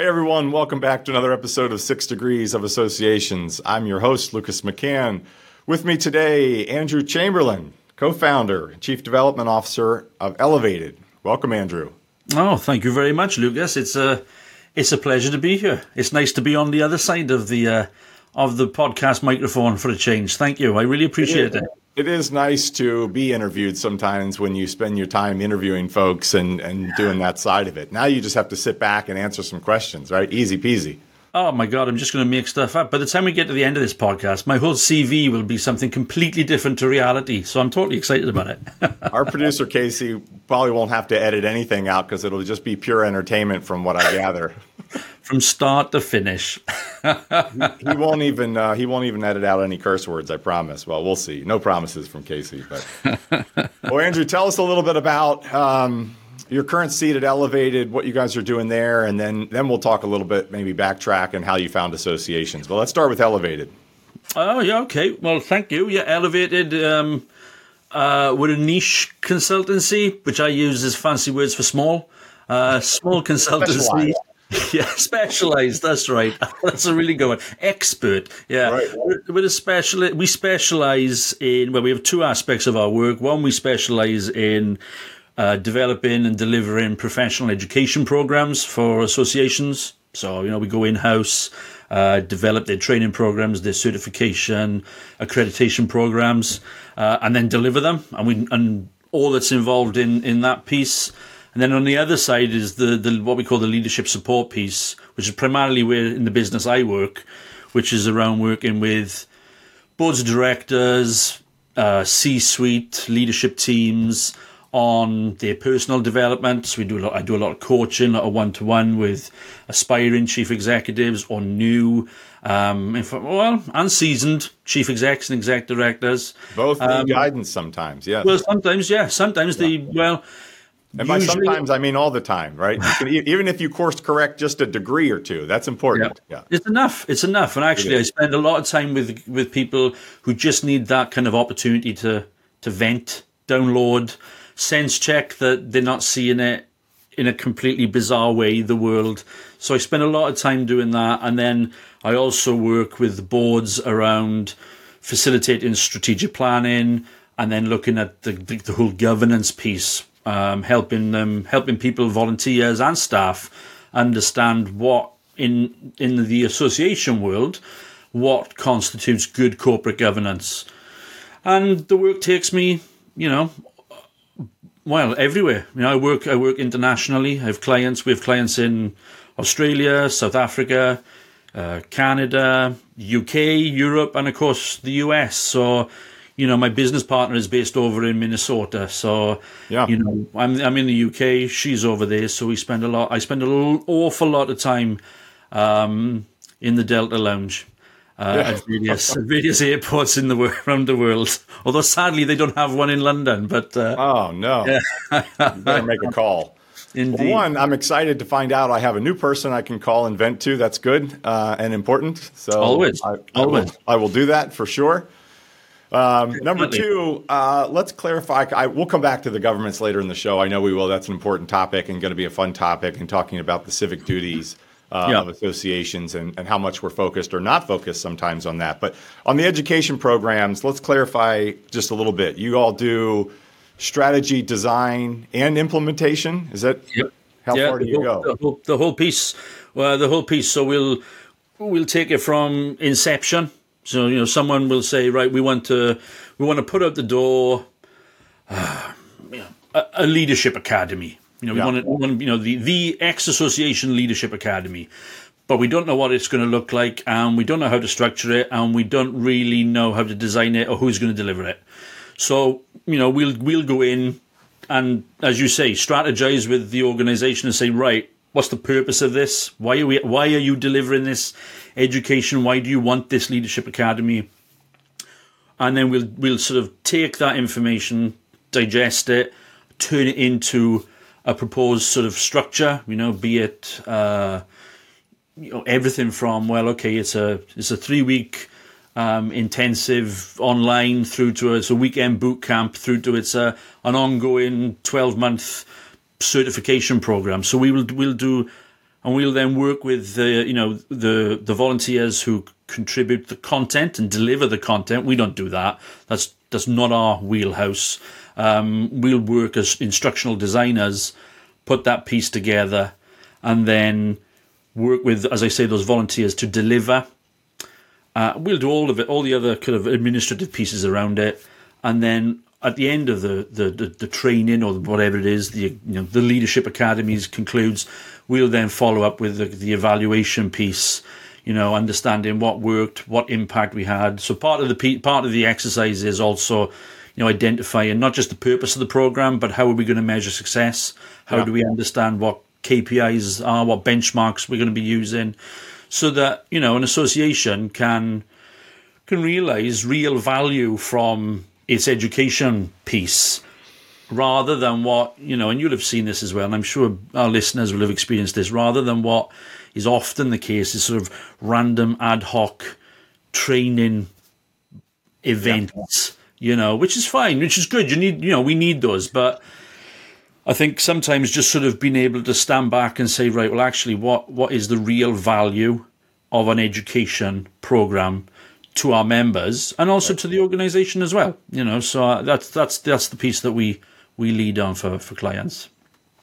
Hey everyone, welcome back to another episode of Six Degrees of Associations. I'm your host, Lucas McCann. With me today, Andrew Chamberlain, co founder, and chief development officer of Elevated. Welcome, Andrew. Oh, thank you very much, Lucas. It's a it's a pleasure to be here. It's nice to be on the other side of the uh, of the podcast microphone for a change. Thank you. I really appreciate it. It is nice to be interviewed sometimes when you spend your time interviewing folks and, and doing that side of it. Now you just have to sit back and answer some questions, right? Easy peasy. Oh my God, I'm just going to make stuff up. By the time we get to the end of this podcast, my whole CV will be something completely different to reality. So I'm totally excited about it. Our producer, Casey, probably won't have to edit anything out because it'll just be pure entertainment from what I gather. From start to finish. he won't even uh, he won't even edit out any curse words. I promise. Well, we'll see. No promises from Casey. But well, Andrew, tell us a little bit about um, your current seat at Elevated, what you guys are doing there, and then then we'll talk a little bit, maybe backtrack and how you found associations. But let's start with Elevated. Oh yeah, okay. Well, thank you. Yeah, Elevated. Um, uh, we're a niche consultancy, which I use as fancy words for small. Uh, small consultancy. yeah, specialized. That's right. That's a really good one. Expert. Yeah, right. we're, we're a special. We specialize in. Well, we have two aspects of our work. One, we specialize in uh, developing and delivering professional education programs for associations. So, you know, we go in house, uh, develop their training programs, their certification, accreditation programs, uh, and then deliver them. And we and all that's involved in in that piece. And then on the other side is the, the what we call the leadership support piece, which is primarily where in the business I work, which is around working with boards of directors, uh, C-suite leadership teams, on their personal development. So we do a lot. I do a lot of coaching, a lot of one to one with aspiring chief executives or new, um, fact, well, unseasoned chief execs and exec directors. Both need um, guidance sometimes. Yeah. Well, sometimes, yeah. Sometimes yeah. they well. And by Usually, sometimes, I mean all the time, right? Can, even if you course correct just a degree or two, that's important. Yeah. yeah. it's enough. It's enough. And actually, I spend a lot of time with with people who just need that kind of opportunity to to vent, download, sense check that they're not seeing it in a completely bizarre way, the world. So I spend a lot of time doing that. And then I also work with boards around facilitating strategic planning and then looking at the, the, the whole governance piece, um, helping them, helping people, volunteers and staff understand what in, in the association world, what constitutes good corporate governance. And the work takes me, you know, well, everywhere. You know, I work. I work internationally. I have clients. We have clients in Australia, South Africa, uh, Canada, UK, Europe, and of course the US. So, you know, my business partner is based over in Minnesota. So, yeah. you know, I'm I'm in the UK. She's over there. So we spend a lot. I spend an awful lot of time um, in the Delta Lounge uh, yeah. at various various airports in the around the world. Although sadly they don't have one in London. But uh, oh no, yeah. you better make a call. Indeed. Well, one, I'm excited to find out I have a new person I can call and vent to. That's good uh, and important. So always, I, I always, will, I will do that for sure. Um, number two, uh, let's clarify. I, we'll come back to the governance later in the show. I know we will. That's an important topic and going to be a fun topic and talking about the civic duties uh, yeah. of associations and, and how much we're focused or not focused sometimes on that. But on the education programs, let's clarify just a little bit. You all do strategy, design, and implementation. Is that yep. how yeah, far do you whole, go? The whole, the whole piece. Well, the whole piece. So we'll we'll take it from inception. So you know, someone will say, right, we want to we want to put out the door. Uh, you know, a, a leadership academy you know, we, yeah. want, to, we want, you know, the, the X Association Leadership Academy, but we don't know what it's going to look like, and we don't know how to structure it, and we don't really know how to design it or who's going to deliver it. So, you know, we'll we'll go in and, as you say, strategize with the organization and say, right, what's the purpose of this? Why are we? Why are you delivering this education? Why do you want this leadership academy? And then we'll we'll sort of take that information, digest it, turn it into a proposed sort of structure, you know, be it uh, you know everything from well, okay, it's a it's a three week um, intensive online through to a, it's a weekend boot camp through to it's a an ongoing twelve month certification program. So we will we'll do and we'll then work with the you know the the volunteers who contribute the content and deliver the content. We don't do that. That's that's not our wheelhouse. Um, we'll work as instructional designers, put that piece together, and then work with, as I say, those volunteers to deliver. Uh, we'll do all of it, all the other kind of administrative pieces around it, and then at the end of the, the, the, the, training or whatever it is, the you know the leadership academies concludes. We'll then follow up with the, the evaluation piece, you know, understanding what worked, what impact we had. So part of the part of the exercise is also, you know, identifying not just the purpose of the program, but how are we going to measure success? How yeah. do we understand what KPIs are, what benchmarks we're going to be using, so that you know an association can can realize real value from its education piece rather than what you know and you'll have seen this as well and i'm sure our listeners will have experienced this rather than what is often the case is sort of random ad hoc training events yeah. you know which is fine which is good you need you know we need those but i think sometimes just sort of being able to stand back and say right well actually what what is the real value of an education program to our members and also to the organization as well. You know, so uh, that's that's that's the piece that we we lead on for for clients.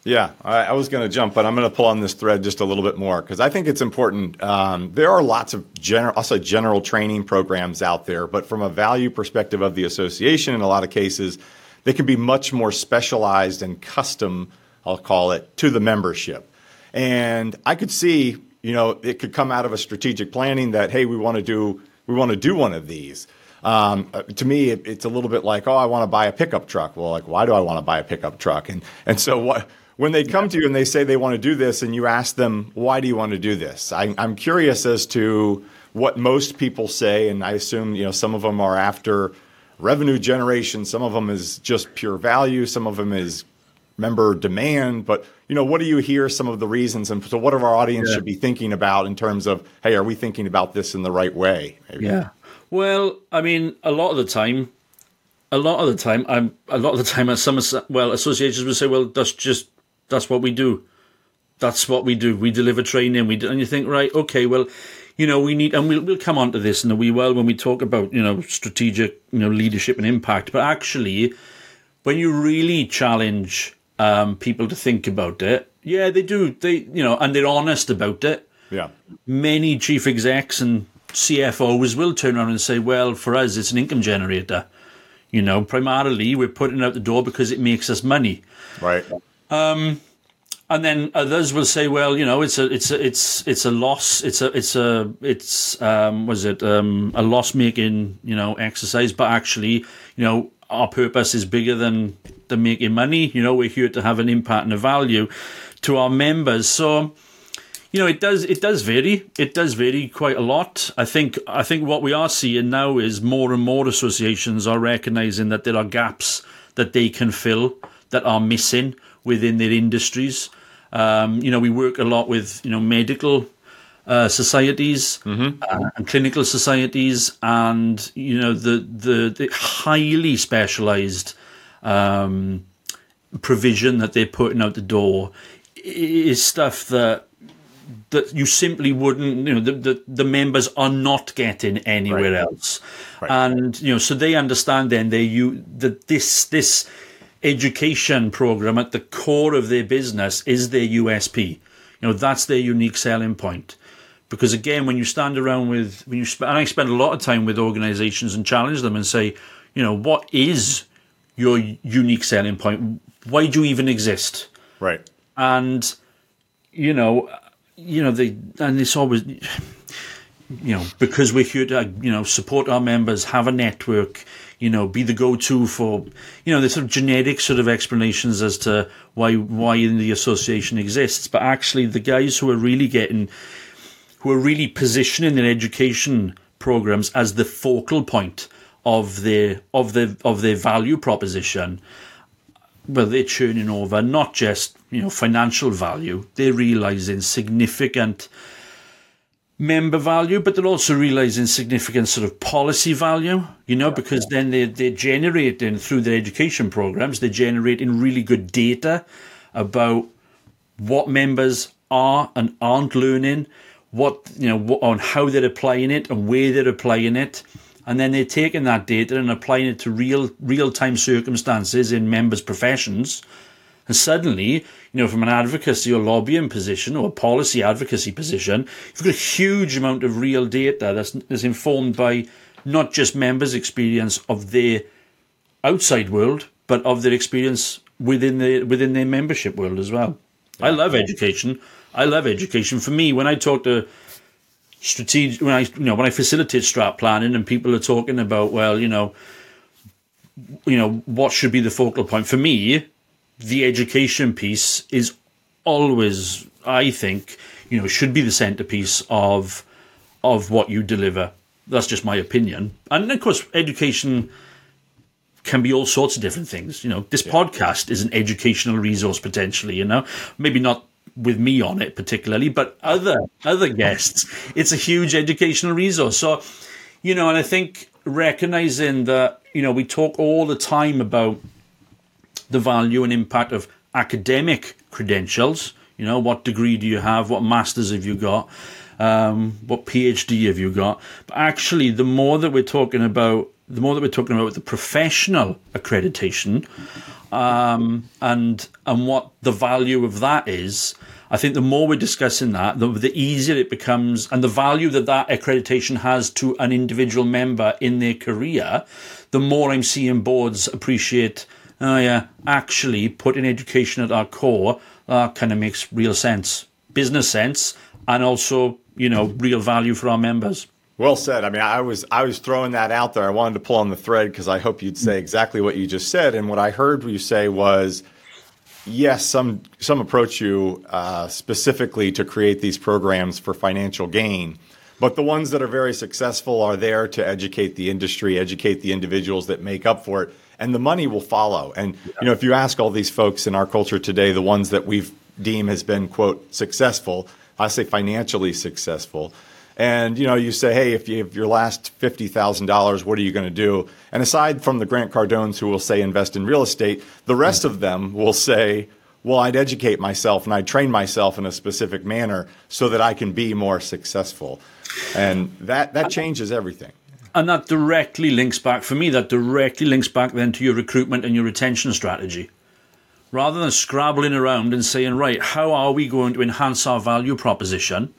Yeah, I, I was going to jump, but I'm going to pull on this thread just a little bit more because I think it's important. Um, there are lots of general, also general training programs out there, but from a value perspective of the association, in a lot of cases, they can be much more specialized and custom. I'll call it to the membership, and I could see, you know, it could come out of a strategic planning that hey, we want to do we want to do one of these. Um, uh, to me, it, it's a little bit like, oh, I want to buy a pickup truck. Well, like, why do I want to buy a pickup truck? And and so what? When they come to you and they say they want to do this, and you ask them, why do you want to do this? I, I'm curious as to what most people say, and I assume you know some of them are after revenue generation, some of them is just pure value, some of them is member demand. But you know, what do you hear some of the reasons, and so what of our audience yeah. should be thinking about in terms of, hey, are we thinking about this in the right way? Maybe? Yeah. Well, I mean, a lot of the time, a lot of the time, I'm a lot of the time, as some well associations will say, well, that's just that's what we do. That's what we do. We deliver training. We do, and you think, right, okay, well, you know, we need, and we'll we'll come on to this in a wee while when we talk about you know strategic, you know, leadership and impact. But actually, when you really challenge um, people to think about it. Yeah, they do. They you know, and they're honest about it. Yeah. Many chief execs and CFOs will turn around and say, "Well, for us, it's an income generator. You know, primarily we're putting it out the door because it makes us money." Right. Um, and then others will say, "Well, you know, it's a, it's a, it's, it's a loss. It's a, it's a, it's, um, was it um, a loss making, you know, exercise? But actually, you know, our purpose is bigger than than making money. You know, we're here to have an impact and a value to our members. So, you know, it does it does vary. It does vary quite a lot. I think I think what we are seeing now is more and more associations are recognizing that there are gaps that they can fill that are missing within their industries. Um, you know, we work a lot with you know medical uh, societies mm-hmm. uh, and clinical societies, and you know the the, the highly specialised um, provision that they're putting out the door is stuff that that you simply wouldn't you know the, the, the members are not getting anywhere right. else right. and you know so they understand then they you that this this education program at the core of their business is their USP you know that's their unique selling point because again, when you stand around with when you sp- and I spend a lot of time with organisations and challenge them and say, you know, what is your unique selling point? Why do you even exist? Right. And you know, you know, they and it's always you know because we're here to you know support our members, have a network, you know, be the go-to for you know the sort of generic sort of explanations as to why why the association exists. But actually, the guys who are really getting who are really positioning their education programs as the focal point of their of their of their value proposition. Well, they're churning over not just you know financial value; they're realizing significant member value, but they're also realizing significant sort of policy value. You know, because then they they're generating through their education programs, they're generating really good data about what members are and aren't learning, what you know on how they're applying it and where they're applying it, and then they're taking that data and applying it to real real time circumstances in members' professions. And suddenly, you know, from an advocacy or lobbying position or a policy advocacy position, you've got a huge amount of real data that's, that's informed by not just members' experience of their outside world, but of their experience within the within their membership world as well. I love education. I love education. For me, when I talk to strategic, when I you know when I facilitate strat planning and people are talking about, well, you know, you know what should be the focal point for me, the education piece is always, I think, you know, should be the centerpiece of of what you deliver. That's just my opinion. And of course, education can be all sorts of different things. You know, this yeah. podcast is an educational resource potentially. You know, maybe not with me on it particularly, but other other guests, it's a huge educational resource. So, you know, and I think recognizing that you know we talk all the time about the value and impact of academic credentials. You know, what degree do you have? What masters have you got? Um, what PhD have you got? But actually, the more that we're talking about the more that we're talking about the professional accreditation um, and and what the value of that is, I think the more we're discussing that, the, the easier it becomes, and the value that that accreditation has to an individual member in their career, the more I'm seeing boards appreciate. Oh yeah, actually, putting education at our core that kind of makes real sense, business sense, and also you know real value for our members. Well said. I mean, I was I was throwing that out there. I wanted to pull on the thread because I hope you'd say exactly what you just said. And what I heard you say was, yes, some some approach you uh, specifically to create these programs for financial gain, but the ones that are very successful are there to educate the industry, educate the individuals that make up for it, and the money will follow. And you know, if you ask all these folks in our culture today, the ones that we've deemed has been quote successful, I say financially successful and you know you say hey if you have your last $50000 what are you going to do? And aside from the Grant Cardones who will say invest in real estate the rest of them will say well i'd educate myself and i'd train myself in a specific manner so that i can be more successful. And that that changes everything. And that directly links back for me that directly links back then to your recruitment and your retention strategy. Rather than scrabbling around and saying right how are we going to enhance our value proposition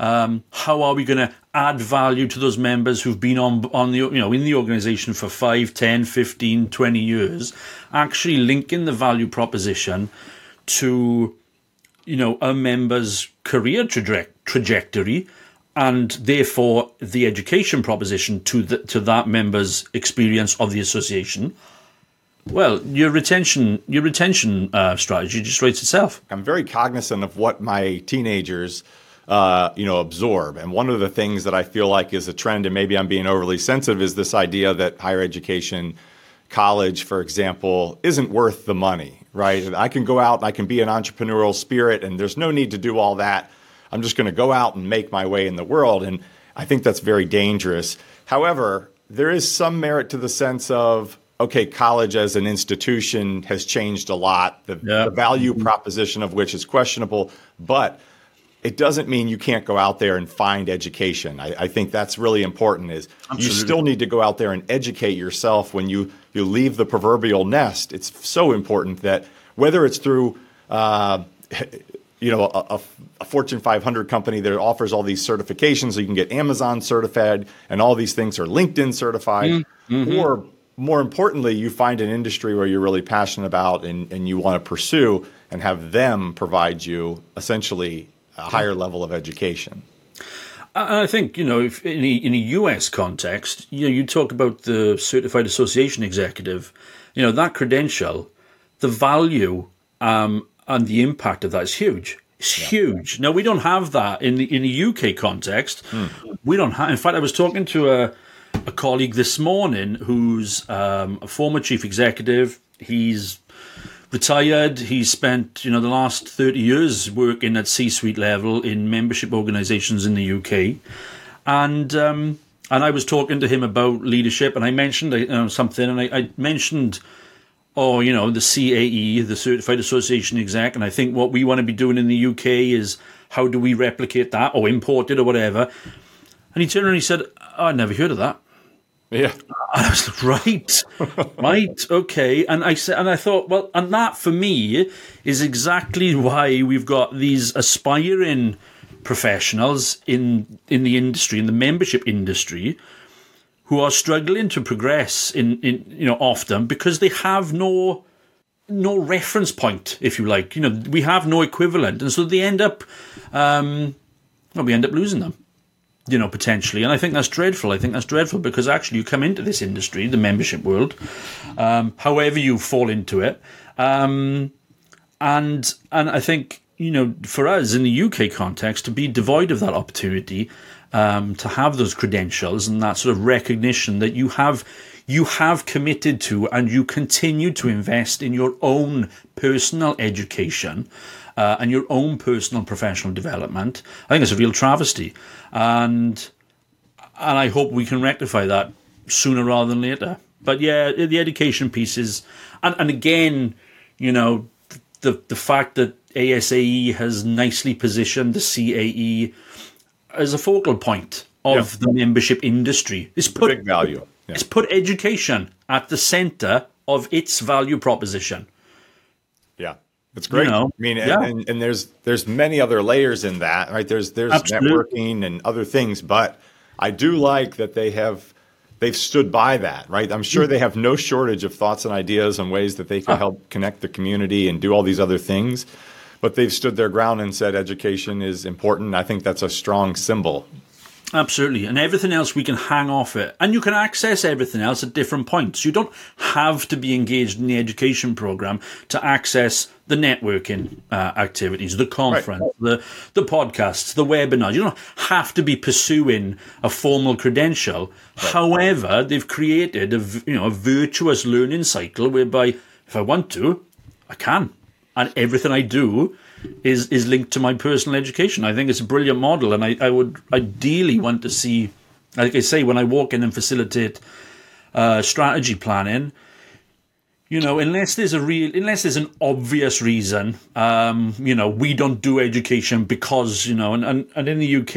um, how are we going to add value to those members who've been on on the you know in the organization for 5 10 15 20 years actually linking the value proposition to you know a member's career traje- trajectory and therefore the education proposition to the, to that member's experience of the association well, your retention your retention uh, strategy just writes itself. I'm very cognizant of what my teenagers Uh, you know, absorb. And one of the things that I feel like is a trend, and maybe I'm being overly sensitive, is this idea that higher education, college, for example, isn't worth the money, right? I can go out and I can be an entrepreneurial spirit, and there's no need to do all that. I'm just going to go out and make my way in the world. And I think that's very dangerous. However, there is some merit to the sense of, okay, college as an institution has changed a lot, the, yeah. the value mm-hmm. proposition of which is questionable, but it doesn't mean you can't go out there and find education. I, I think that's really important. Is Absolutely. you still need to go out there and educate yourself when you you leave the proverbial nest. It's so important that whether it's through uh, you know a, a, Fortune 500 company that offers all these certifications, so you can get Amazon certified, and all these things are LinkedIn certified, mm-hmm. or more importantly, you find an industry where you're really passionate about and, and you want to pursue, and have them provide you essentially a higher level of education. I think you know, if in a, in a US context, you know, you talk about the certified association executive, you know, that credential, the value um, and the impact of that is huge. It's yeah. huge. Now we don't have that in the in the UK context. Mm. We don't have. In fact, I was talking to a a colleague this morning who's um, a former chief executive. He's retired. He spent, you know, the last 30 years working at C-suite level in membership organisations in the UK. And um, and I was talking to him about leadership, and I mentioned uh, something, and I, I, mentioned or you know the CAE, the Certified Association Exec, and I think what we want to be doing in the UK is how do we replicate that or import it or whatever. And he turned around and he said, oh, "I never heard of that." Yeah, and I was like, "Right, right, okay." And I said, and I thought, well, and that for me is exactly why we've got these aspiring professionals in in the industry, in the membership industry, who are struggling to progress in, in you know often because they have no no reference point, if you like. You know, we have no equivalent, and so they end up, um, well, we end up losing them. You know, potentially, and I think that's dreadful. I think that's dreadful because actually, you come into this industry, the membership world, um, however you fall into it, um, and and I think you know, for us in the UK context, to be devoid of that opportunity um, to have those credentials and that sort of recognition that you have you have committed to and you continue to invest in your own personal education uh, and your own personal professional development. I think it's a real travesty, and and I hope we can rectify that sooner rather than later. But yeah, the education piece is, and, and again, you know, the the fact that ASAE has nicely positioned the CAE as a focal point of the membership industry. It's put big value. Yeah. It's put education at the center of its value proposition. Yeah. It's great. You know, I mean, yeah. and, and, there's there's many other layers in that, right? There's there's Absolutely. networking and other things, but I do like that they have they've stood by that, right? I'm sure they have no shortage of thoughts and ideas and ways that they can ah. help connect the community and do all these other things but they've stood their ground and said education is important. I think that's a strong symbol. Absolutely. And everything else we can hang off it. And you can access everything else at different points. You don't have to be engaged in the education program to access the networking uh, activities, the conference, right. the, the podcasts, the webinars. You don't have to be pursuing a formal credential. Right. However, they've created a, you know, a virtuous learning cycle whereby if I want to, I can and everything I do is is linked to my personal education. I think it's a brilliant model, and I, I would ideally want to see, like I say, when I walk in and facilitate uh, strategy planning. You know, unless there's a real, unless there's an obvious reason, um, you know, we don't do education because, you know, and, and, and in the UK,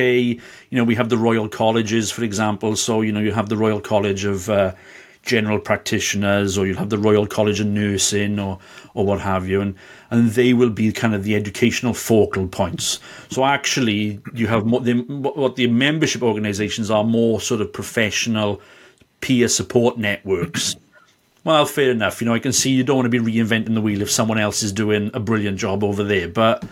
you know, we have the Royal Colleges, for example. So, you know, you have the Royal College of uh, general practitioners or you'll have the Royal College of Nursing or or what have you. And and they will be kind of the educational focal points. So actually you have more, the, what the membership organizations are more sort of professional peer support networks well fair enough you know I can see you don't want to be reinventing the wheel if someone else is doing a brilliant job over there but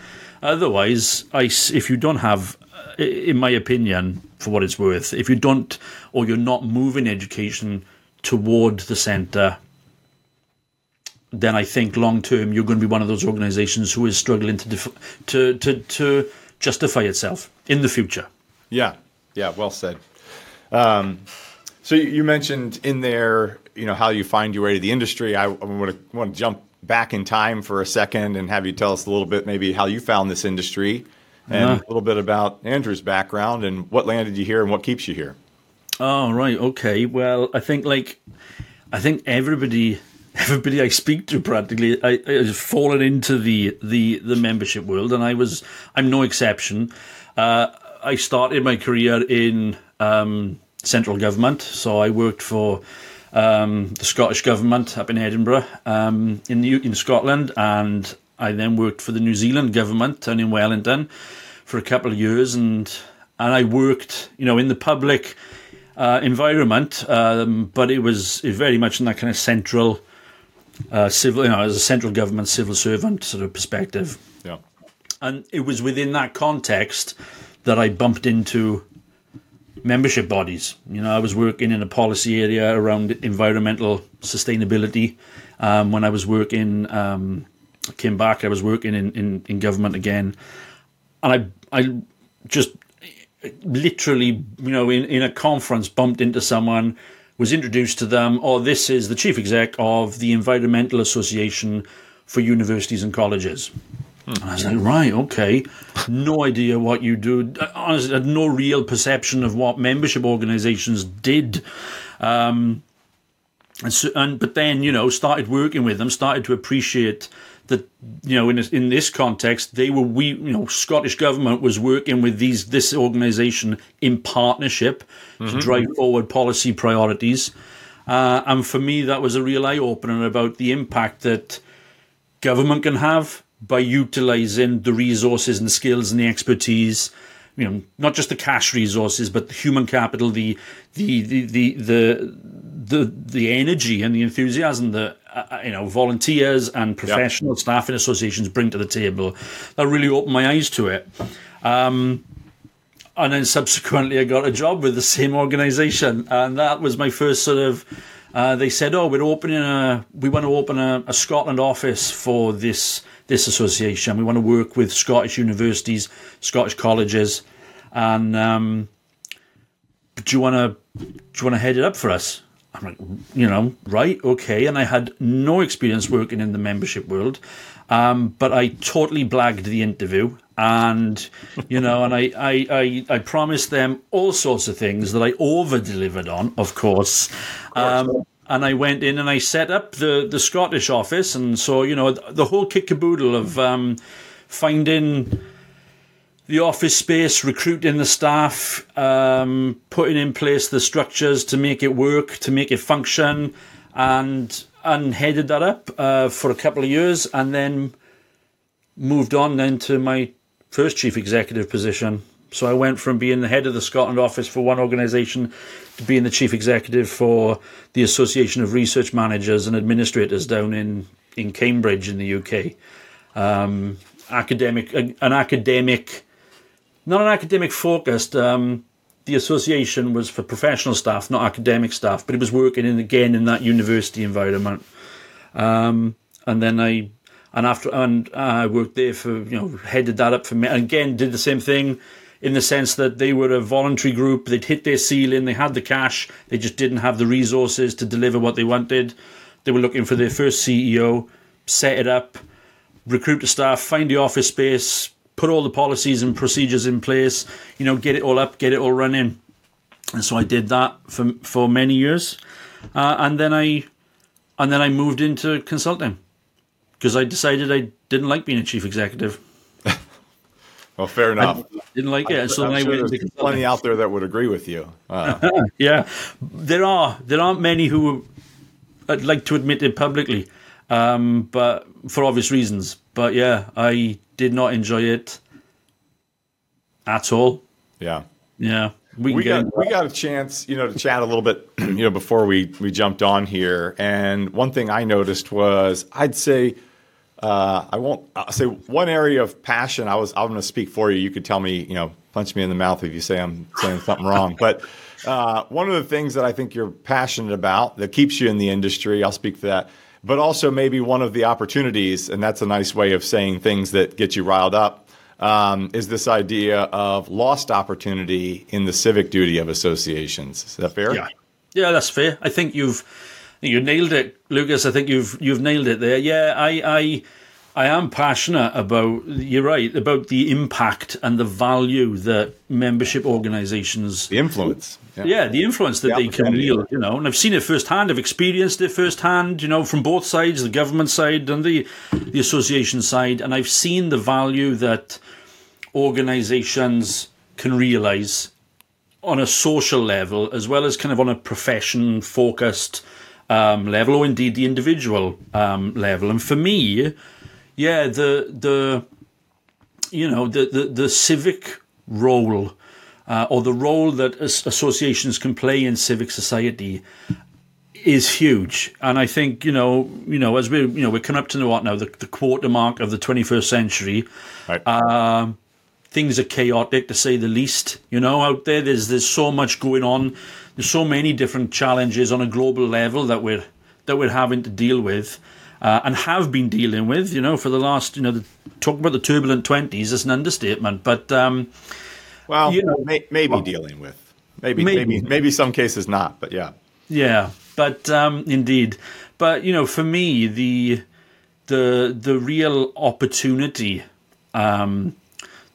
otherwise I, if you don't have in my opinion for what it's worth if you don't or you're not moving education toward the centre, then I think long term you're going to be one of those organisations who is struggling to, def- to to to justify itself in the future. Yeah, yeah, well said. Um, so you mentioned in there, you know, how you find your way to the industry. I, I want to want to jump back in time for a second and have you tell us a little bit, maybe how you found this industry, and uh-huh. a little bit about Andrew's background and what landed you here and what keeps you here. Oh right, okay. Well, I think like I think everybody everybody I speak to practically I, I has fallen into the, the the membership world, and I was I'm no exception. Uh, I started my career in um, central government, so I worked for um, the Scottish government up in Edinburgh, um, in the, in Scotland, and I then worked for the New Zealand government down in Wellington for a couple of years, and and I worked, you know, in the public uh, environment, um, but it was very much in that kind of central uh, civil, you know, as a central government civil servant sort of perspective. Yeah. And it was within that context that I bumped into membership bodies. You know, I was working in a policy area around environmental sustainability. Um, when I was working, um, came back, I was working in, in, in government again. And I, I just literally, you know, in, in a conference, bumped into someone, was introduced to them, oh, this is the chief exec of the Environmental Association for Universities and Colleges. And I was like, right, okay. No idea what you do. Honestly, I had no real perception of what membership organizations did. Um, And, so, and but then you know started working with them, started to appreciate that you know in in this context they were we you know Scottish government was working with these this organisation in partnership mm-hmm. to drive forward policy priorities, uh, and for me that was a real eye opener about the impact that government can have by utilising the resources and the skills and the expertise you know, not just the cash resources, but the human capital, the the the the the the, the energy and the enthusiasm that uh, you know volunteers and professional yep. staff in associations bring to the table. That really opened my eyes to it. Um, and then subsequently, I got a job with the same organisation, and that was my first sort of. Uh, they said, "Oh, we're opening a. We want to open a, a Scotland office for this this association. We want to work with Scottish universities, Scottish colleges, and um, do you want to do you want to head it up for us? I'm like, you know, right, okay. And I had no experience working in the membership world, um, but I totally blagged the interview, and you know, and I, I, I, I, promised them all sorts of things that I over delivered on, of course. Of course. Um, and I went in and I set up the, the Scottish office, and so you know the whole kit caboodle of um, finding the office space, recruiting the staff, um, putting in place the structures to make it work, to make it function, and and headed that up uh, for a couple of years, and then moved on then to my first chief executive position. So I went from being the head of the Scotland office for one organisation to being the chief executive for the Association of Research Managers and Administrators down in, in Cambridge in the UK. Um, academic, an academic, not an academic focused. Um, the association was for professional staff, not academic staff, but it was working in again in that university environment. Um, and then I, and after, and I worked there for you know headed that up for me. And again, did the same thing in the sense that they were a voluntary group. They'd hit their ceiling, they had the cash, they just didn't have the resources to deliver what they wanted. They were looking for their first CEO, set it up, recruit the staff, find the office space, put all the policies and procedures in place, you know, get it all up, get it all running. And so I did that for for many years, uh, and then I and then I moved into consulting because I decided I didn't like being a chief executive. Well, fair enough. I didn't like it, so I'm then sure I went. There's plenty out there that would agree with you. Uh. yeah, there are. There aren't many who I'd like to admit it publicly, um, but for obvious reasons. But yeah, I did not enjoy it at all. Yeah, yeah. We, we got we got a chance, you know, to chat a little bit, you know, before we we jumped on here. And one thing I noticed was, I'd say uh, I won't I'll say one area of passion. I was I'm going to speak for you. You could tell me, you know, punch me in the mouth if you say I'm saying something wrong. But uh, one of the things that I think you're passionate about that keeps you in the industry, I'll speak for that. But also maybe one of the opportunities, and that's a nice way of saying things that get you riled up, um, is this idea of lost opportunity in the civic duty of associations. Is that fair? Yeah, yeah, that's fair. I think you've you nailed it, Lucas. I think you've you've nailed it there. Yeah, I I I am passionate about. You're right about the impact and the value that membership organisations, the influence. Yeah. yeah the influence that the they can wield. You know, and I've seen it firsthand. I've experienced it firsthand. You know, from both sides, the government side and the the association side, and I've seen the value that organisations can realise on a social level as well as kind of on a profession focused um, level, or indeed the individual um, level. And for me, yeah, the the you know the the, the civic role uh, or the role that associations can play in civic society is huge. And I think you know you know as we you know we're coming up to the what now the, the quarter mark of the 21st century. Right. Um, things are chaotic to say the least. You know, out there, there's there's so much going on. There's so many different challenges on a global level that we're that we're having to deal with. Uh, and have been dealing with, you know, for the last, you know, the, talk about the turbulent twenties is an understatement. But um, well, you know, may, maybe well, dealing with, maybe, maybe, maybe, maybe some cases not, but yeah, yeah, but um, indeed, but you know, for me, the the the real opportunity um,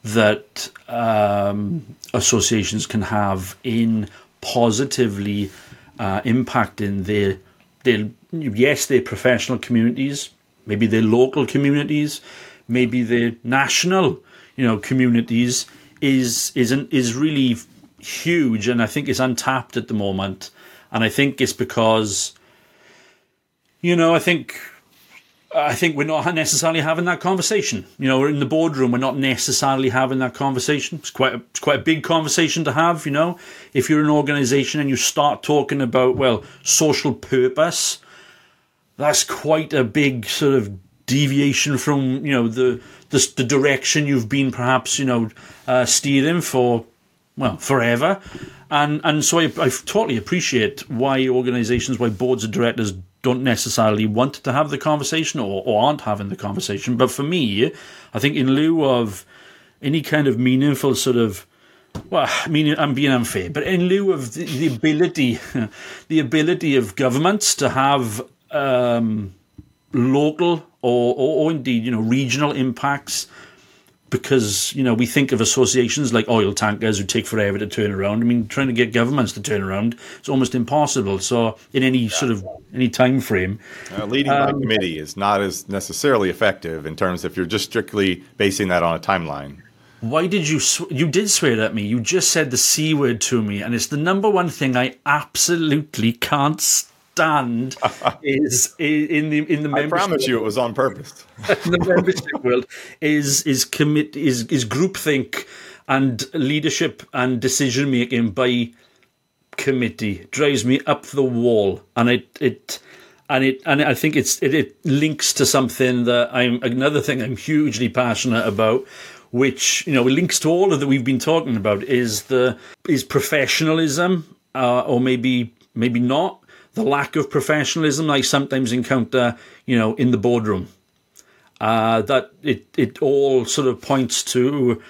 that um, associations can have in positively uh, impacting their they yes, they're professional communities, maybe they're local communities, maybe they're national, you know, communities is is an, is really huge, and I think it's untapped at the moment. And I think it's because, you know, I think I think we're not necessarily having that conversation. You know, we're in the boardroom. We're not necessarily having that conversation. It's quite a, it's quite a big conversation to have. You know, if you're an organisation and you start talking about well social purpose, that's quite a big sort of deviation from you know the the, the direction you've been perhaps you know uh, steering for well forever. And and so I, I totally appreciate why organisations, why boards of directors don't necessarily want to have the conversation or, or aren't having the conversation. But for me, I think in lieu of any kind of meaningful sort of well, I mean, I'm being unfair, but in lieu of the, the ability, the ability of governments to have um, local or, or, or, indeed, you know, regional impacts because you know we think of associations like oil tankers who take forever to turn around. I mean, trying to get governments to turn around is almost impossible. So, in any yeah. sort of any time frame, uh, leading um, by committee is not as necessarily effective in terms if you're just strictly basing that on a timeline. Why did you sw- you did swear at me? You just said the c word to me, and it's the number one thing I absolutely can't stand is, in the in the I promise you, it was on purpose. in the membership world is is commit is is groupthink and leadership and decision making by committee. Drives me up the wall, and it it and it and I think it's it, it links to something that I'm another thing I'm hugely passionate about, which you know links to all of that we've been talking about is the is professionalism uh, or maybe maybe not the lack of professionalism I sometimes encounter, you know, in the boardroom. Uh, that it it all sort of points to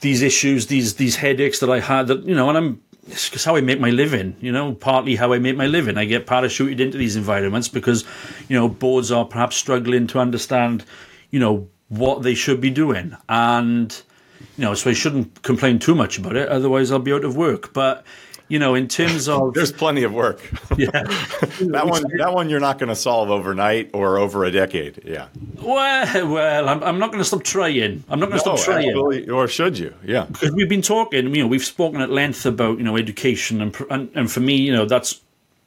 these issues, these these headaches that I had. That you know, and I'm it's how I make my living. You know, partly how I make my living. I get parachuted into these environments because you know boards are perhaps struggling to understand, you know, what they should be doing, and you know, so I shouldn't complain too much about it. Otherwise, I'll be out of work. But you know, in terms of there's plenty of work. Yeah, that one that one you're not going to solve overnight or over a decade. Yeah. Well, well, I'm, I'm not going to stop trying. I'm not going to no, stop trying. Or should you? Yeah. Because we've been talking. You know, we've spoken at length about you know education and and, and for me, you know, that's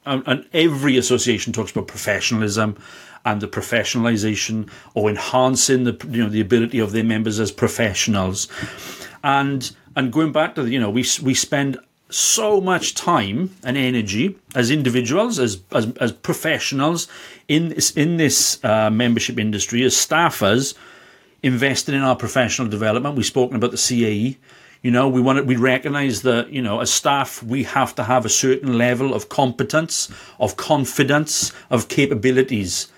and, and every association talks about professionalism and the professionalization or enhancing the you know the ability of their members as professionals and and going back to the, you know we we spend so much time and energy as individuals, as as, as professionals in this in this uh, membership industry, as staffers, invested in our professional development. We've spoken about the CAE. You know, we want to, we recognise that you know as staff we have to have a certain level of competence, of confidence, of capabilities.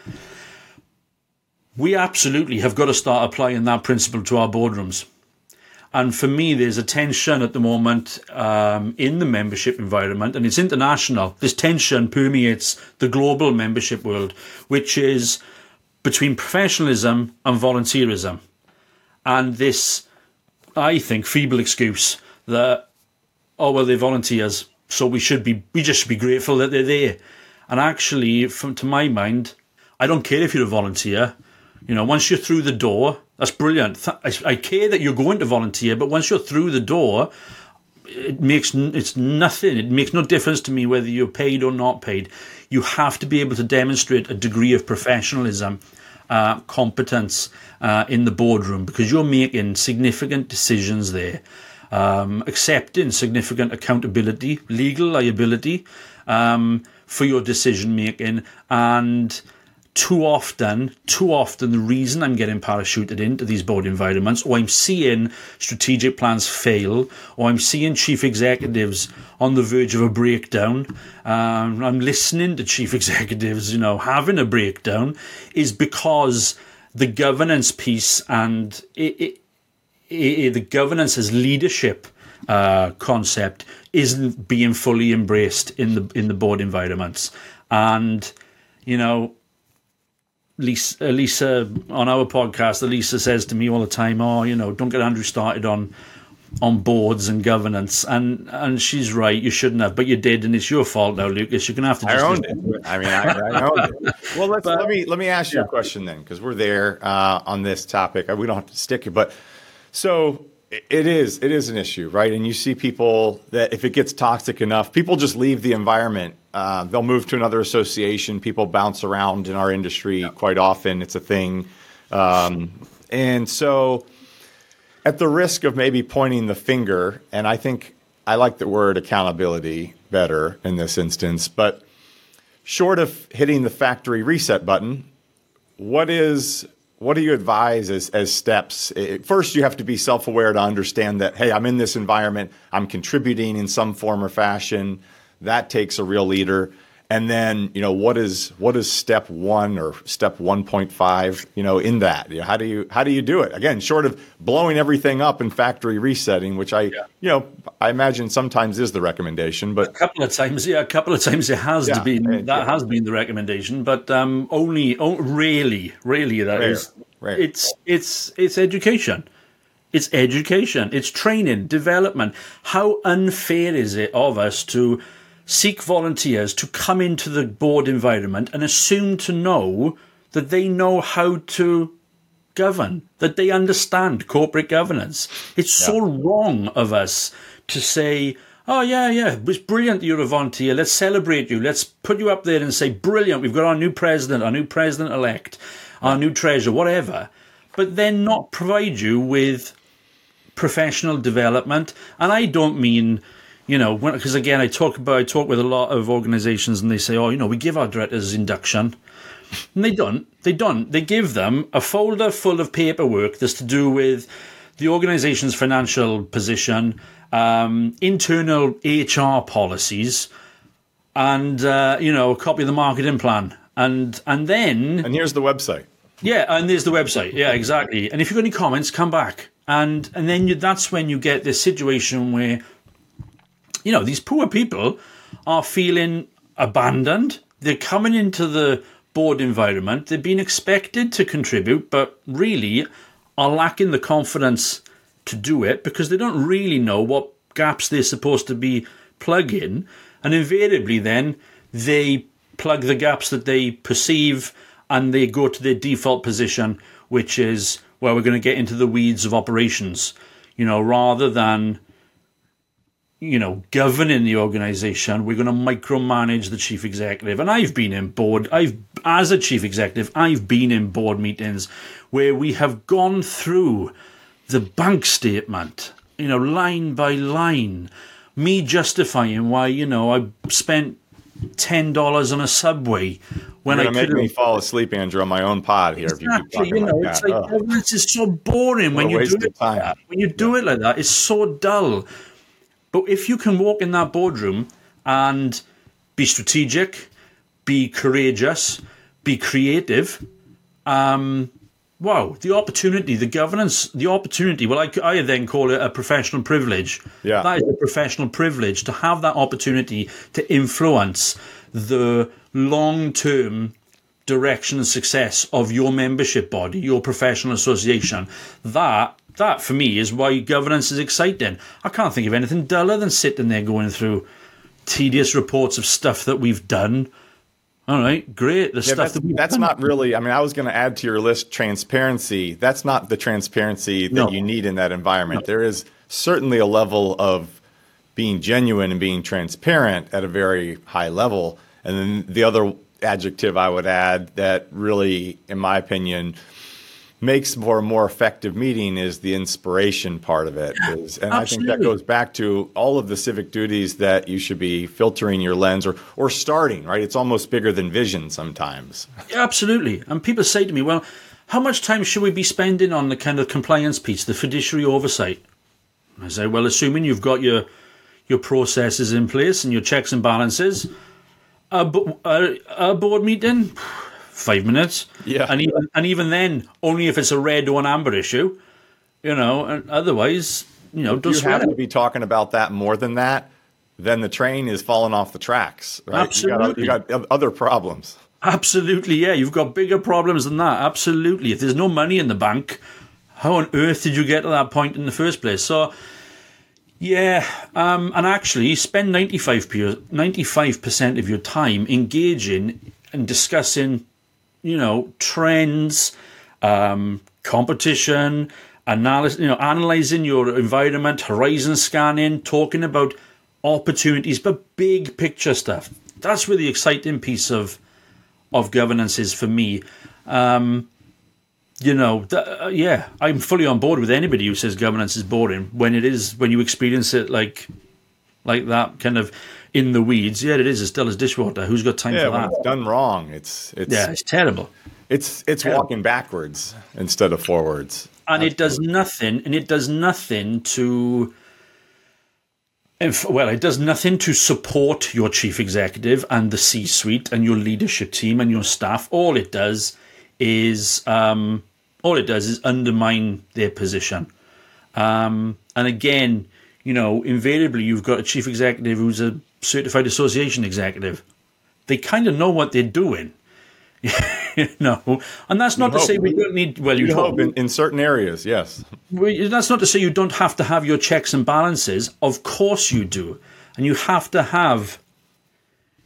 We absolutely have got to start applying that principle to our boardrooms and for me, there's a tension at the moment um, in the membership environment, and it's international. This tension permeates the global membership world, which is between professionalism and volunteerism. And this, I think, feeble excuse that, oh, well, they're volunteers, so we should be, we just should be grateful that they're there. And actually, from to my mind, I don't care if you're a volunteer. You know, once you're through the door, that's brilliant. I care that you're going to volunteer, but once you're through the door, it makes it's nothing. It makes no difference to me whether you're paid or not paid. You have to be able to demonstrate a degree of professionalism, uh, competence uh, in the boardroom because you're making significant decisions there, um, accepting significant accountability, legal liability um, for your decision making, and too often, too often, the reason I'm getting parachuted into these board environments, or I'm seeing strategic plans fail, or I'm seeing chief executives on the verge of a breakdown, um, I'm listening to chief executives, you know, having a breakdown, is because the governance piece and it, it, it, the governance as leadership uh, concept isn't being fully embraced in the in the board environments, and you know Lisa, Lisa on our podcast, Lisa says to me all the time, "Oh, you know, don't get Andrew started on on boards and governance, and and she's right. You shouldn't have, but you did, and it's your fault now, Lucas. You're gonna have to. I owned it. I mean, I, I owned it. Well, let's but, let me let me ask you yeah. a question then, because we're there uh, on this topic. We don't have to stick it, but so it is it is an issue, right? And you see people that if it gets toxic enough, people just leave the environment. Uh, they'll move to another association. People bounce around in our industry yeah. quite often. It's a thing, um, and so at the risk of maybe pointing the finger, and I think I like the word accountability better in this instance, but short of hitting the factory reset button, what is what do you advise as, as steps? First, you have to be self aware to understand that, hey, I'm in this environment, I'm contributing in some form or fashion. That takes a real leader and then you know what is what is step one or step 1.5 you know in that you know, how do you how do you do it again short of blowing everything up and factory resetting which i yeah. you know i imagine sometimes is the recommendation but a couple of times yeah a couple of times it has yeah, been that yeah. has been the recommendation but um only oh, really really that rare, is rare. it's it's it's education it's education it's training development how unfair is it of us to seek volunteers to come into the board environment and assume to know that they know how to govern, that they understand corporate governance. It's yeah. so wrong of us to say, oh, yeah, yeah, it's brilliant you're a volunteer. Let's celebrate you. Let's put you up there and say, brilliant, we've got our new president, our new president elect, our new treasurer, whatever. But then not provide you with professional development. And I don't mean you know, because again, I talk about I talk with a lot of organisations, and they say, "Oh, you know, we give our directors induction," and they don't. They don't. They give them a folder full of paperwork that's to do with the organisation's financial position, um, internal HR policies, and uh, you know, a copy of the marketing plan, and and then and here's the website. Yeah, and there's the website. Yeah, exactly. And if you've got any comments, come back, and and then you, that's when you get this situation where you know, these poor people are feeling abandoned. They're coming into the board environment. They've been expected to contribute, but really are lacking the confidence to do it because they don't really know what gaps they're supposed to be plugging. And invariably, then they plug the gaps that they perceive and they go to their default position, which is where we're going to get into the weeds of operations, you know, rather than you know, governing the organization. We're going to micromanage the chief executive. And I've been in board, I've, as a chief executive, I've been in board meetings where we have gone through the bank statement, you know, line by line, me justifying why, you know, I spent $10 on a subway when You're I make me fall asleep, Andrew, on my own pod here. Exactly, you, you know, like it's that. like oh. is so boring when you do it. Like that. When you do yeah. it like that, it's so dull. But if you can walk in that boardroom and be strategic, be courageous, be creative, um, wow, the opportunity, the governance, the opportunity. Well, I, I then call it a professional privilege. Yeah. That is a professional privilege to have that opportunity to influence the long term direction and success of your membership body, your professional association. That that for me is why governance is exciting. I can't think of anything duller than sitting there going through tedious reports of stuff that we've done. All right, great. The yeah, stuff that's, that that's done. not really. I mean, I was going to add to your list transparency. That's not the transparency that no. you need in that environment. No. There is certainly a level of being genuine and being transparent at a very high level. And then the other adjective I would add that really, in my opinion, makes for a more effective meeting is the inspiration part of it. Is, and Absolutely. I think that goes back to all of the civic duties that you should be filtering your lens or, or starting, right? It's almost bigger than vision sometimes. Absolutely. And people say to me, well, how much time should we be spending on the kind of compliance piece, the fiduciary oversight? I say, well, assuming you've got your your processes in place and your checks and balances, a, a, a board meeting, five minutes. Yeah. And even and even then, only if it's a red or an amber issue, you know. And otherwise, you know, you have to be talking about that more than that. Then the train is falling off the tracks. Right? Absolutely. You got, you got other problems. Absolutely, yeah. You've got bigger problems than that. Absolutely. If there's no money in the bank, how on earth did you get to that point in the first place? So, Yeah, um, and actually you spend 95 percent of your time engaging and discussing, you know, trends, um, competition, analysis, you know, analyzing your environment, horizon scanning, talking about opportunities, but big picture stuff. That's where the exciting piece of of governance is for me. Um, you know, uh, yeah, I'm fully on board with anybody who says governance is boring when it is when you experience it like like that kind of in the weeds. Yeah, it is as still as dishwater. Who's got time yeah, for that? it's done wrong. It's it's yeah, it's terrible. it's it's Terrible. walking backwards instead of forwards. and it does nothing and it does nothing to if, well it does nothing to support your chief executive and the c suite and your leadership team and your staff all it does is um, all it does is undermine their position um, and again you know invariably you've got a chief executive who's a certified association executive they kind of know what they're doing you know and that's not to hope. say we don't need well you You'd hope in, in certain areas, yes. well, that's not to say you don't have to have your checks and balances. Of course you do, and you have to have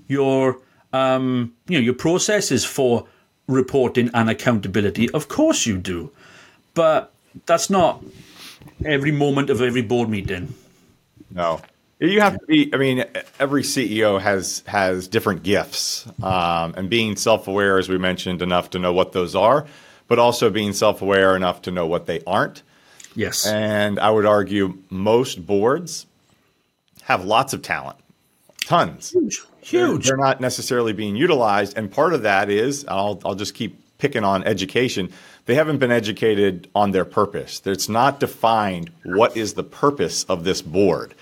your um, you know your processes for reporting and accountability. Of course you do, but that's not every moment of every board meeting. No, you have to be. I mean, every CEO has has different gifts, um, and being self aware, as we mentioned, enough to know what those are, but also being self aware enough to know what they aren't. Yes, And I would argue most boards have lots of talent, tons. huge, They're, huge. they're not necessarily being utilized, and part of that is I'll I'll just keep picking on education. They haven't been educated on their purpose. It's not defined what is the purpose of this board.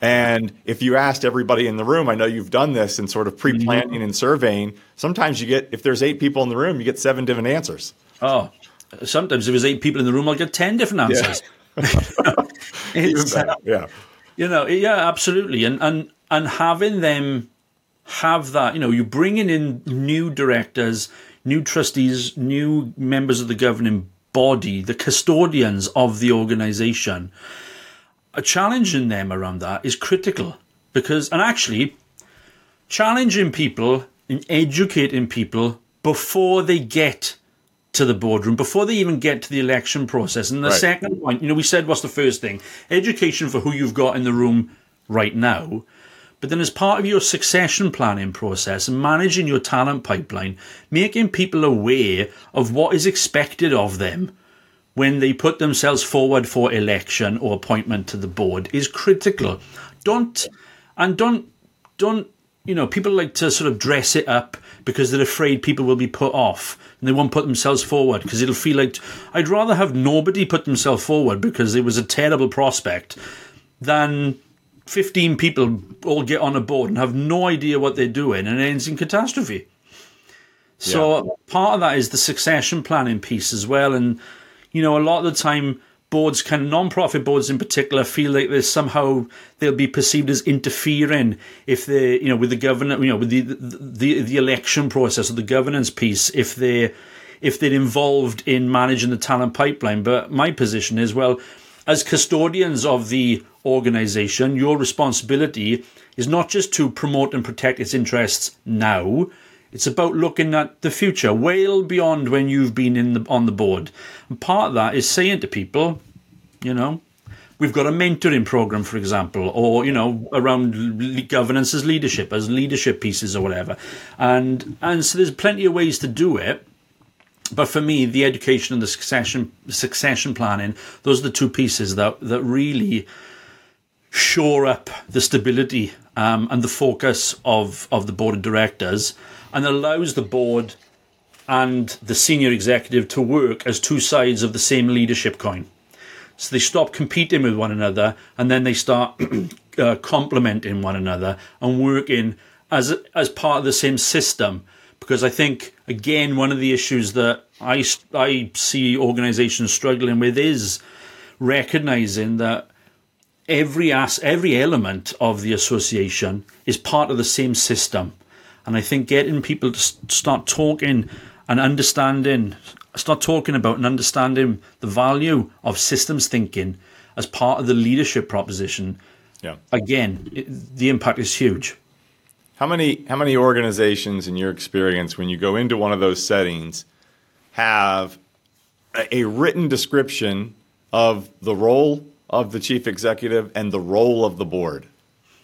And if you asked everybody in the room, I know you've done this in sort of pre-planning and surveying. Sometimes you get if there's eight people in the room, you get seven different answers. Oh, sometimes if there's eight people in the room, I'll get ten different answers. It's, uh, Yeah. You know, yeah, absolutely, and and and having them have that, you know, you're bringing in new directors, new trustees, new members of the governing body, the custodians of the organisation. A challenging them around that is critical because, and actually, challenging people and educating people before they get to the boardroom before they even get to the election process. And the Right. second point, you know, we said what's the first thing? Education for who you've got in the room right now. But then, as part of your succession planning process and managing your talent pipeline, making people aware of what is expected of them when they put themselves forward for election or appointment to the board is critical. Don't and don't don't you know people like to sort of dress it up because they're afraid people will be put off and they won't put themselves forward because it'll feel like I'd rather have nobody put themselves forward because it was a terrible prospect than 15 people all get on a board and have no idea what they're doing and it ends in catastrophe. So part of that is the succession planning piece as well. And, you know, a lot of the time boards can of non-profit boards in particular feel like there's somehow they'll be perceived as interfering if they you know with the government you know with the the the election process or the governance piece if they if they're involved in managing the talent pipeline but my position is well as custodians of the organization your responsibility is not just to promote and protect its interests now it's about looking at the future, well beyond when you've been in the on the board. And part of that is saying to people, you know, we've got a mentoring program, for example, or you know, around governance as leadership, as leadership pieces or whatever. And and so there's plenty of ways to do it. But for me, the education and the succession succession planning, those are the two pieces that that really shore up the stability um, and the focus of, of the board of directors and allows the board and the senior executive to work as two sides of the same leadership coin. So they stop competing with one another and then they start uh, complementing one another and working as, as part of the same system. Because I think, again, one of the issues that I, I see organizations struggling with is recognizing that every as every element of the association is part of the same system and i think getting people to start talking and understanding start talking about and understanding the value of systems thinking as part of the leadership proposition yeah. again, it, the impact is huge. How many how many organizations, in your experience, when you go into one of those settings, have a, a written description of the role of the chief executive and the role of the board,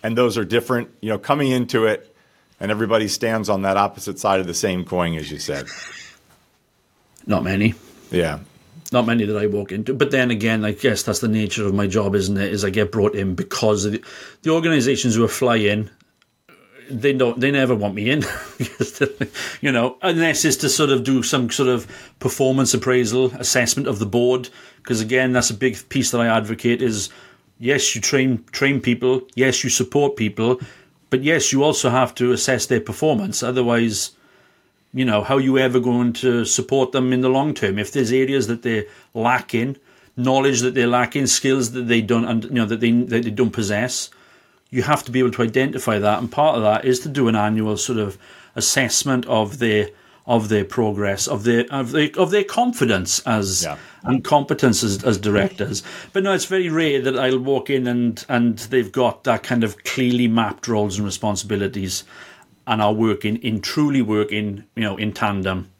and those are different? You know, coming into it, and everybody stands on that opposite side of the same coin, as you said. Not many. Yeah. Not many that I walk into. But then again, I guess that's the nature of my job, isn't it? Is I get brought in because the, the organizations who are flying, they don't, they never want me in, you know, unless it's to sort of do some sort of performance appraisal assessment of the board. Because again, that's a big piece that I advocate is yes, you train train people, yes, you support people, but yes, you also have to assess their performance. Otherwise, you know, how are you ever going to support them in the long term? If there's areas that they're lacking, knowledge that they're lacking, skills that they don't, you know, that they that they don't possess, you have to be able to identify that. And part of that is to do an annual sort of assessment of their of their progress, of their of their of their confidence as yeah. and competence as, as directors. But no, it's very rare that I'll walk in and and they've got that kind of clearly mapped roles and responsibilities and are working in truly working, you know, in tandem.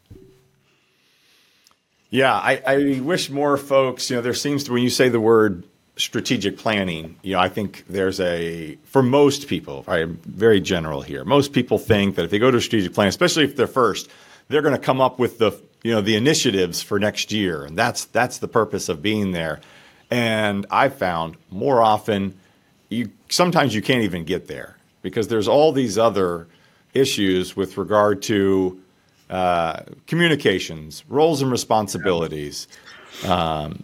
Yeah, I, I wish more folks, you know, there seems to when you say the word strategic planning, you know, I think there's a for most people, I'm very general here. Most people think that if they go to a strategic plan, especially if they're first, they're going to come up with the you know the initiatives for next year, and that's that's the purpose of being there. And I've found more often, you sometimes you can't even get there because there's all these other issues with regard to uh, communications, roles and responsibilities, um,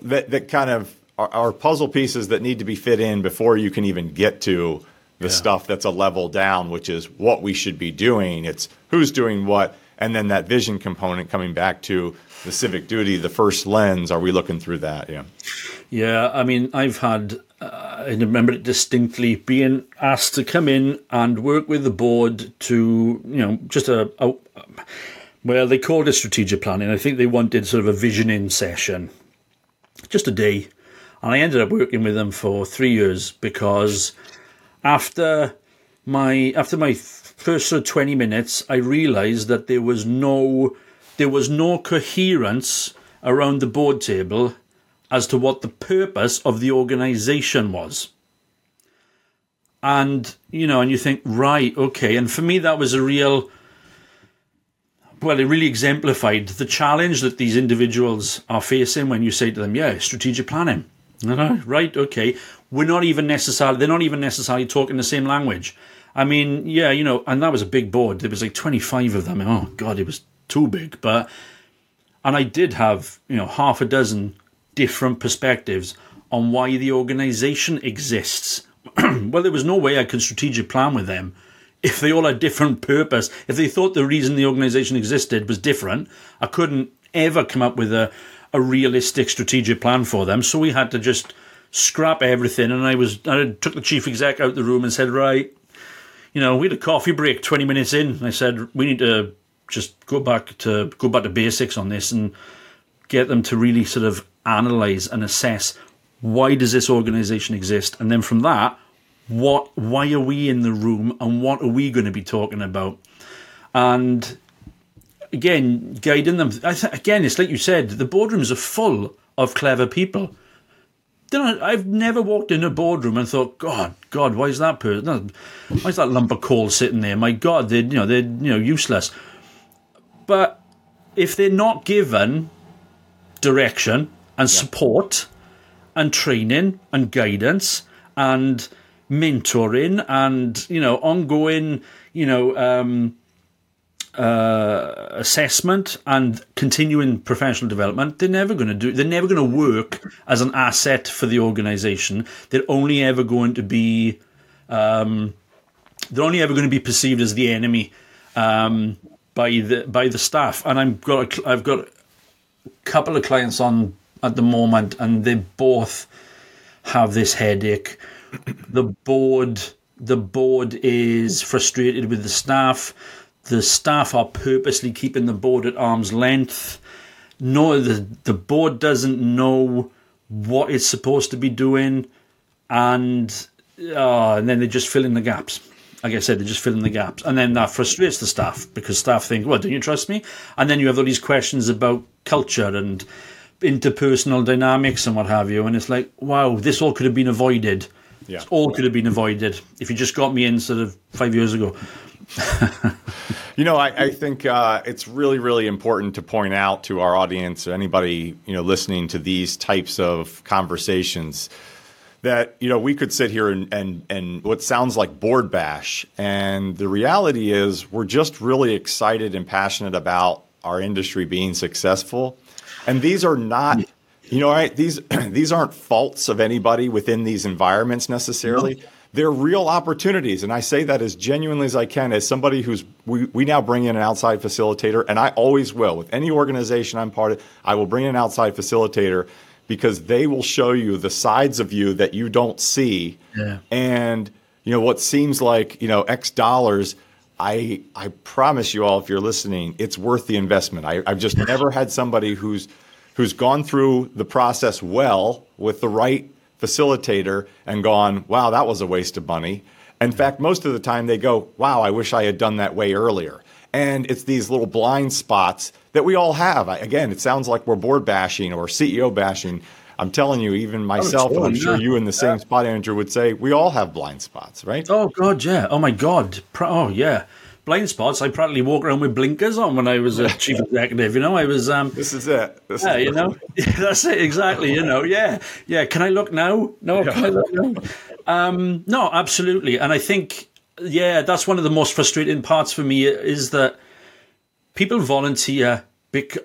that, that kind of are, are, puzzle pieces that need to be fit in before you can even get to the yeah. stuff that's a level down, which is what we should be doing. It's who's doing what, and then that vision component coming back to the civic duty, the first lens. Are we looking through that? Yeah. Yeah, I mean, I've had uh, I remember it distinctly being asked to come in and work with the board to, you know, just a, a well, they called it strategic planning. I think they wanted sort of a visioning session, just a day. And I ended up working with them for three years because after my after my first sort of twenty minutes, I realised that there was no there was no coherence around the board table as to what the purpose of the organization was. And, you know, and you think, right, okay. And for me, that was a real, well, it really exemplified the challenge that these individuals are facing when you say to them, yeah, strategic planning. Uh-huh. right, okay. We're not even necessarily, they're not even necessarily talking the same language. I mean, yeah, you know, and that was a big board. There was like 25 of them. Oh, God, it was too big. But, and I did have, you know, half a dozen different perspectives on why the organization exists. well, there was no way I could strategic plan with them if they all had different purpose. If they thought the reason the organization existed was different, I couldn't ever come up with a, a realistic strategic plan for them. So we had to just scrap everything. And I was I took the chief exec out the room and said, right, you know, we had a coffee break 20 minutes in. I said, we need to just go back to go back to basics on this and get them to really sort of analyze and assess why does this organization exist and then from that what why are we in the room and what are we going to be talking about and again guiding them th- again it's like you said the boardrooms are full of clever people I've never walked in a boardroom and thought, God, God, why is that person? Why is that lump of coal sitting there? My God, they're you know they're you know useless. But if they're not given direction and yeah. support and training and guidance and mentoring and you know ongoing you know um, uh, assessment and continuing professional development they're never going to do they're never going to work as an asset for the organization they're only ever going to be um, they're only ever going to be perceived as the enemy um, by the by the staff and I'm got a, I've got a couple of clients on at the moment, and they both have this headache. The board, the board is frustrated with the staff. The staff are purposely keeping the board at arm's length. No, the the board doesn't know what it's supposed to be doing. and uh, and then they just fill in the gaps. Like I said, they just fill in the gaps, and then that frustrates the staff because staff think, "Well, don't you trust me?" And then you have all these questions about culture and interpersonal dynamics and what have you, and it's like, wow, this all could have been avoided. Yeah. This all could have been avoided if you just got me in sort of five years ago. you know, I, I think uh, it's really, really important to point out to our audience, or anybody you know listening to these types of conversations, that you know we could sit here and and and what sounds like board bash, and the reality is we're just really excited and passionate about our industry being successful, and these are not. You know, right? These these aren't faults of anybody within these environments necessarily. No they're real opportunities. And I say that as genuinely as I can, as somebody who's, we, we now bring in an outside facilitator, and I always will. With any organization I'm part of, I will bring in an outside facilitator because they will show you the sides of you that you don't see. Yeah. And, you know, what seems like, you know, X dollars. I I promise you all, if you're listening, it's worth the investment. I, I've just never had somebody who's who's gone through the process well with the right facilitator and gone, wow, that was a waste of money. In fact, most of the time they go, wow, I wish I had done that way earlier. And it's these little blind spots that we all have. Again, it sounds like we're board bashing or CEO bashing. I'm telling you, even oh, myself, oh, and I'm sure you in the same spot, Andrew, would say we all have blind spots, right? Oh God, yeah. Oh my God. Oh yeah blind spots. I practically walk around with blinkers on when I was a chief executive. You know, I was. Um, this is it. This yeah, is you know, that's it exactly. You know, yeah, yeah. Can I look now? No, yeah. can I look now? Um, no, absolutely. And I think, yeah, that's one of the most frustrating parts for me is that people volunteer,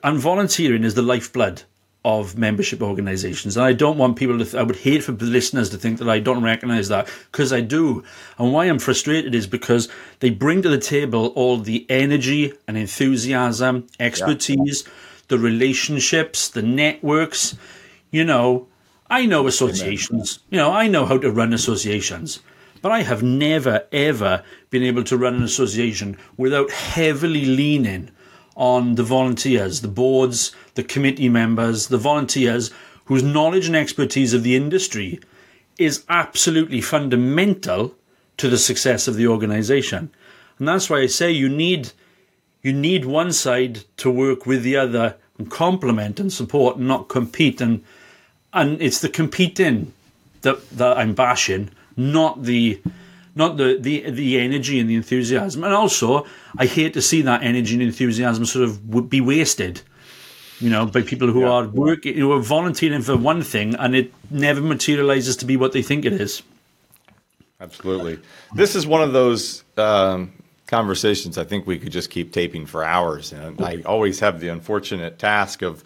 and volunteering is the lifeblood of membership organizations. And I don't want people to, th- I would hate for listeners to think that I don't recognize that because I do. And why I'm frustrated is because they bring to the table all the energy and enthusiasm, expertise, yeah. the relationships, the networks. You know, I know associations, you know, I know how to run associations. But I have never, ever been able to run an association without heavily leaning on the volunteers, the boards, the committee members, the volunteers whose knowledge and expertise of the industry is absolutely fundamental to the success of the organization. And that's why I say you need you need one side to work with the other and complement and support and not compete and and it's the competing that that I'm bashing, not the not the, the the energy and the enthusiasm. And also, I hate to see that energy and enthusiasm sort of be wasted. You know, by people who yeah. are working, who are volunteering for one thing, and it never materializes to be what they think it is. Absolutely, this is one of those um, conversations. I think we could just keep taping for hours, and I always have the unfortunate task of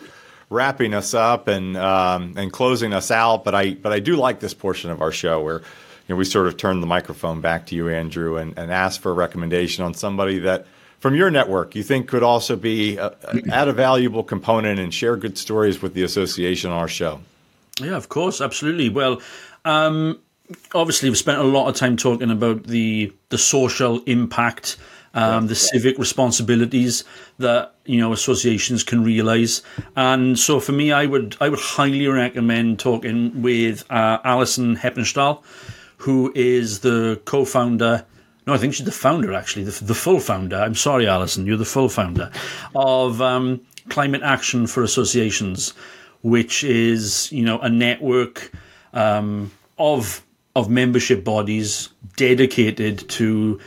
wrapping us up and um, and closing us out. But I but I do like this portion of our show where you know, we sort of turn the microphone back to you, Andrew, and, and ask for a recommendation on somebody that from your network you think could also be a, add a valuable component and share good stories with the association on our show. Yeah, of course, absolutely. Well, um, obviously, we've spent a lot of time talking about the the social impact. Um, the civic responsibilities that you know associations can realise. And so for me, I would I would highly recommend talking with uh, Alison Heppenstall who is the co-founder. No, I think she's the founder, actually, the, the full founder. I'm sorry, Alison, you're the full founder of um, Climate Action for Associations, which is you know a network um, of of membership bodies dedicated to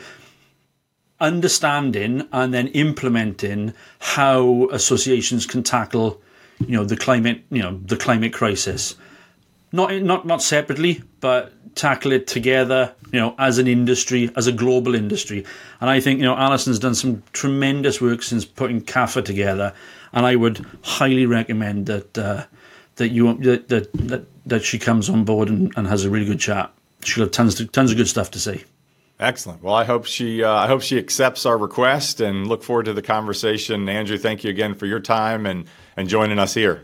understanding and then implementing how associations can tackle you know the climate you know the climate crisis not not not separately but tackle it together, you know, as an industry, as a global industry. And I think, you know, Alison's done some tremendous work since putting CAFA together. And I would highly recommend that uh, that you that, that that that she comes on board and, and has a really good chat. She'll have tons to, tons of good stuff to say. Excellent. Well, I hope she uh, I hope she accepts our request and look forward to the conversation. Andrew, thank you again for your time and and joining us here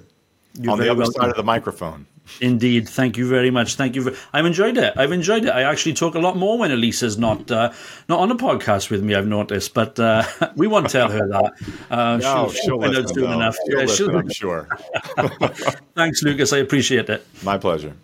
You're on the other welcome. side of the microphone. Indeed, thank you very much. Thank you. I've enjoyed it. I've enjoyed it. I actually talk a lot more when Elisa's not uh, not on a podcast with me. I've noticed, but uh, we won't tell her that. Uh, no, she'll, she'll out soon enough. She'll yeah, she'll... I'm sure. Thanks, Lucas. I appreciate it. My pleasure.